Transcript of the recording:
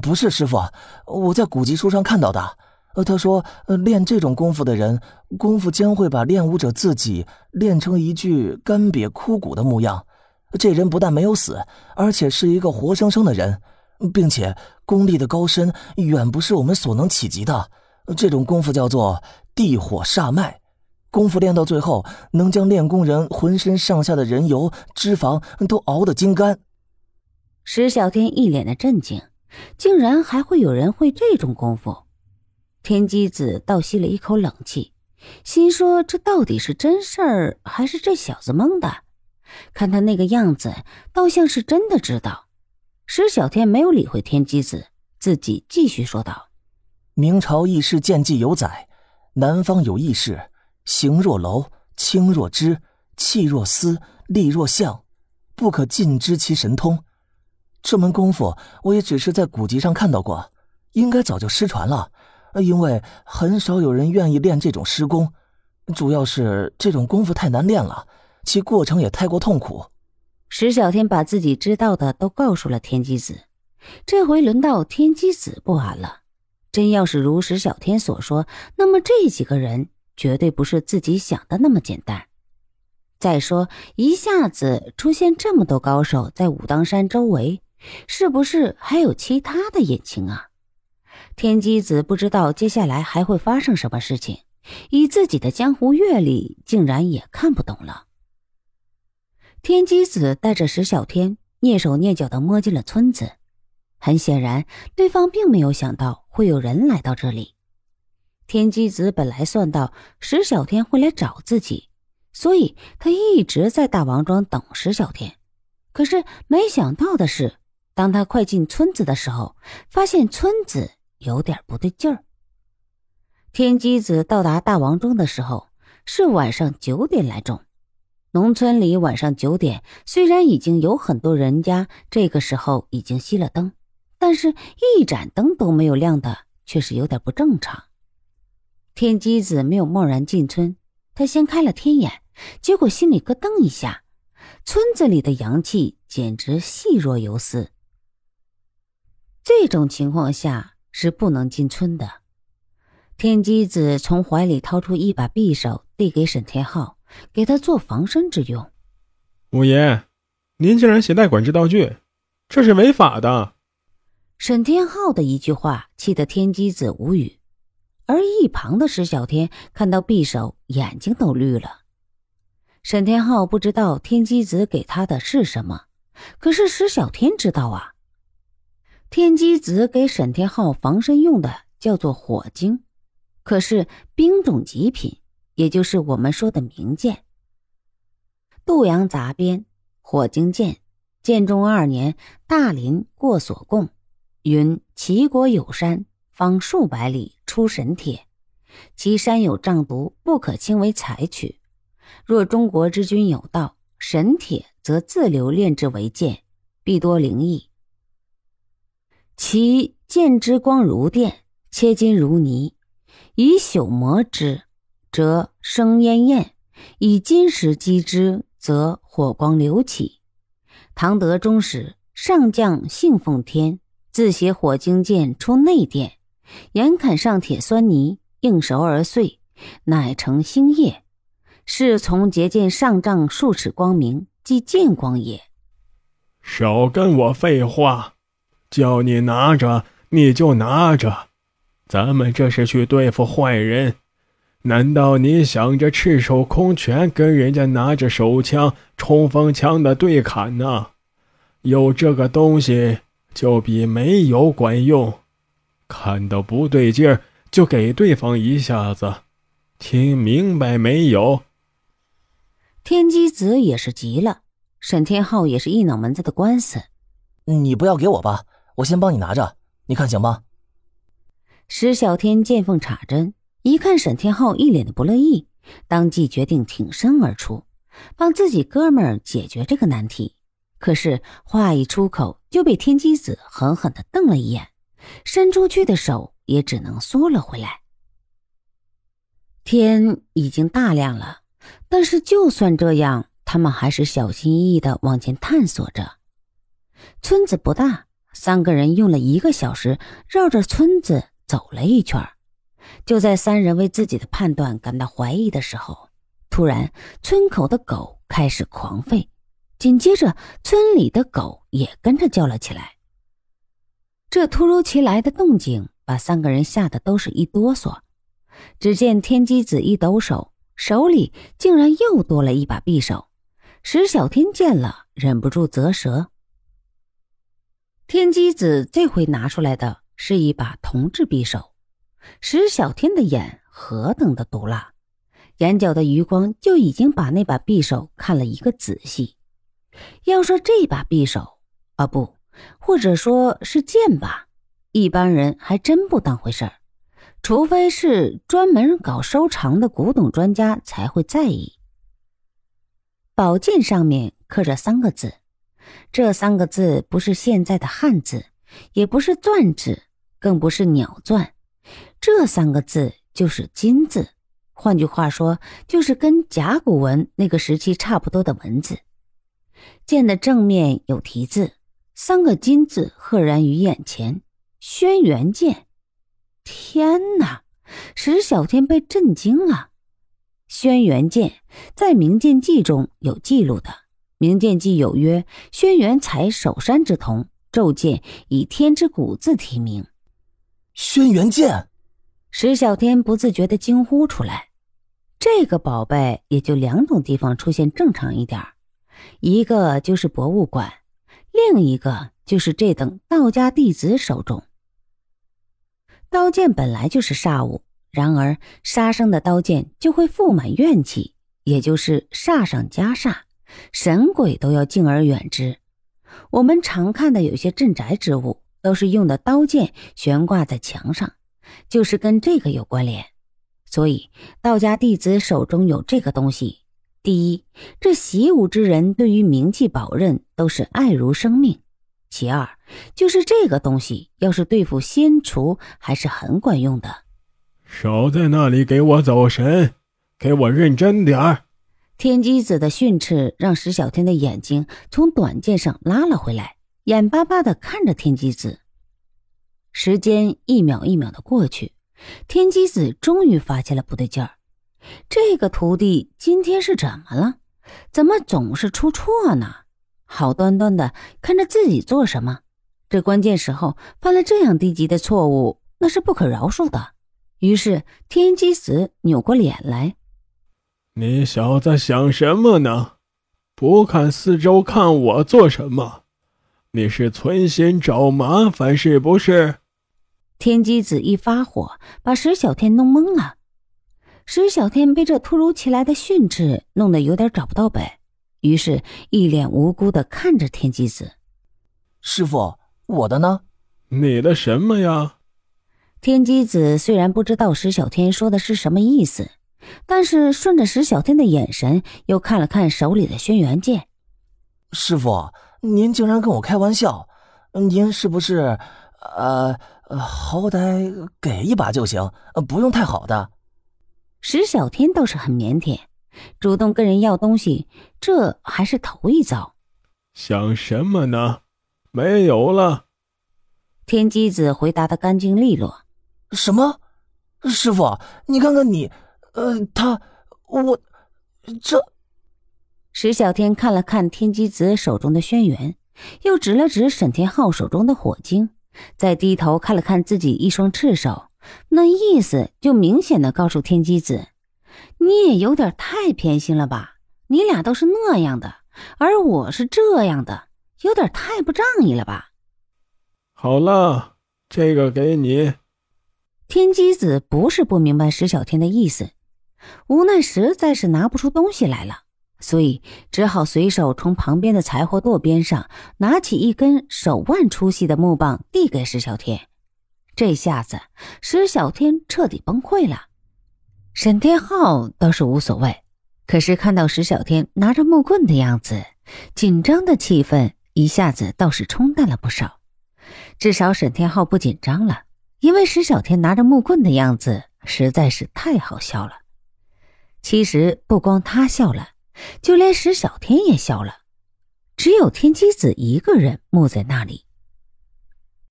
不是师傅，我在古籍书上看到的。呃，他说，呃，练这种功夫的人，功夫将会把练武者自己练成一具干瘪枯骨的模样。这人不但没有死，而且是一个活生生的人，并且功力的高深远不是我们所能企及的。这种功夫叫做地火煞脉，功夫练到最后，能将练功人浑身上下的人油脂肪都熬得精干。石小天一脸的震惊，竟然还会有人会这种功夫。天机子倒吸了一口冷气，心说：“这到底是真事儿，还是这小子蒙的？看他那个样子，倒像是真的知道。”石小天没有理会天机子，自己继续说道：“明朝义士见记有载，南方有义士，形若楼，轻若枝，气若丝，力若象，不可尽知其神通。这门功夫，我也只是在古籍上看到过，应该早就失传了。”因为很少有人愿意练这种施功，主要是这种功夫太难练了，其过程也太过痛苦。石小天把自己知道的都告诉了天机子，这回轮到天机子不安了。真要是如石小天所说，那么这几个人绝对不是自己想的那么简单。再说，一下子出现这么多高手在武当山周围，是不是还有其他的隐情啊？天机子不知道接下来还会发生什么事情，以自己的江湖阅历，竟然也看不懂了。天机子带着石小天蹑手蹑脚的摸进了村子，很显然，对方并没有想到会有人来到这里。天机子本来算到石小天会来找自己，所以他一直在大王庄等石小天。可是没想到的是，当他快进村子的时候，发现村子。有点不对劲儿。天机子到达大王庄的时候是晚上九点来钟。农村里晚上九点，虽然已经有很多人家这个时候已经熄了灯，但是一盏灯都没有亮的，却是有点不正常。天机子没有贸然进村，他先开了天眼，结果心里咯噔一下，村子里的阳气简直细若游丝。这种情况下。是不能进村的。天机子从怀里掏出一把匕首，递给沈天浩，给他做防身之用。五爷，您竟然携带管制道具，这是违法的。沈天浩的一句话气得天机子无语，而一旁的石小天看到匕首，眼睛都绿了。沈天浩不知道天机子给他的是什么，可是石小天知道啊。天机子给沈天浩防身用的叫做火晶，可是兵种极品，也就是我们说的名剑。杜阳杂编火晶剑，建中二年，大林过所贡，云齐国有山，方数百里出神铁，其山有瘴毒，不可轻为采取。若中国之君有道，神铁则自流炼制为剑，必多灵异。其剑之光如电，切金如泥。以朽磨之，则生烟焰；以金石击之，则火光流起。唐德宗时，上将信奉天，自携火晶剑出内殿，严砍上铁酸泥，应熟而碎，乃成星夜。是从结剑上丈数尺光明，即剑光也。少跟我废话。叫你拿着，你就拿着。咱们这是去对付坏人，难道你想着赤手空拳跟人家拿着手枪、冲锋枪的对砍呢？有这个东西就比没有管用。看到不对劲儿，就给对方一下子。听明白没有？天机子也是急了，沈天浩也是一脑门子的官司。你不要给我吧。我先帮你拿着，你看行吗？石小天见缝插针，一看沈天浩一脸的不乐意，当即决定挺身而出，帮自己哥们儿解决这个难题。可是话一出口，就被天机子狠狠的瞪了一眼，伸出去的手也只能缩了回来。天已经大亮了，但是就算这样，他们还是小心翼翼的往前探索着。村子不大。三个人用了一个小时绕着村子走了一圈。就在三人为自己的判断感到怀疑的时候，突然村口的狗开始狂吠，紧接着村里的狗也跟着叫了起来。这突如其来的动静把三个人吓得都是一哆嗦。只见天机子一抖手，手里竟然又多了一把匕首。石小天见了，忍不住啧舌。天机子这回拿出来的是一把铜制匕首。石小天的眼何等的毒辣，眼角的余光就已经把那把匕首看了一个仔细。要说这把匕首，啊不，或者说是剑吧，一般人还真不当回事儿。除非是专门搞收藏的古董专家才会在意。宝剑上面刻着三个字，这三个字不是现在的汉字，也不是篆字，更不是鸟篆，这三个字就是金字。换句话说，就是跟甲骨文那个时期差不多的文字。剑的正面有题字，三个金字赫然于眼前：轩辕剑。天哪！石小天被震惊了。轩辕剑在《明剑记》中有记录的，《明剑记》有曰：“轩辕采首山之铜，骤剑以天之古字题名。”轩辕剑，石小天不自觉的惊呼出来。这个宝贝也就两种地方出现正常一点一个就是博物馆，另一个就是这等道家弟子手中。刀剑本来就是煞物，然而杀生的刀剑就会覆满怨气，也就是煞上加煞，神鬼都要敬而远之。我们常看的有些镇宅之物，都是用的刀剑悬挂在墙上，就是跟这个有关联。所以道家弟子手中有这个东西，第一，这习武之人对于名器宝刃都是爱如生命。其二，就是这个东西，要是对付仙厨，还是很管用的。少在那里给我走神，给我认真点儿！天机子的训斥让石小天的眼睛从短剑上拉了回来，眼巴巴的看着天机子。时间一秒一秒的过去，天机子终于发现了不对劲儿，这个徒弟今天是怎么了？怎么总是出错呢？好端端的看着自己做什么，这关键时候犯了这样低级的错误，那是不可饶恕的。于是天机子扭过脸来：“你小子想什么呢？不看四周，看我做什么？你是存心找麻烦是不是？”天机子一发火，把石小天弄懵了。石小天被这突如其来的训斥弄得有点找不到北。于是，一脸无辜的看着天机子。师傅，我的呢？你的什么呀？天机子虽然不知道石小天说的是什么意思，但是顺着石小天的眼神，又看了看手里的轩辕剑。师傅，您竟然跟我开玩笑？您是不是……呃，好歹给一把就行，不用太好的。石小天倒是很腼腆。主动跟人要东西，这还是头一遭。想什么呢？没有了。天机子回答的干净利落。什么？师傅，你看看你，呃，他，我，这。石小天看了看天机子手中的轩辕，又指了指沈天浩手中的火晶，再低头看了看自己一双赤手，那意思就明显的告诉天机子。你也有点太偏心了吧？你俩都是那样的，而我是这样的，有点太不仗义了吧？好了，这个给你。天机子不是不明白石小天的意思，无奈实在是拿不出东西来了，所以只好随手从旁边的柴火垛边上拿起一根手腕粗细的木棒，递给石小天。这下子，石小天彻底崩溃了。沈天浩倒是无所谓，可是看到石小天拿着木棍的样子，紧张的气氛一下子倒是冲淡了不少。至少沈天浩不紧张了，因为石小天拿着木棍的样子实在是太好笑了。其实不光他笑了，就连石小天也笑了，只有天机子一个人木在那里，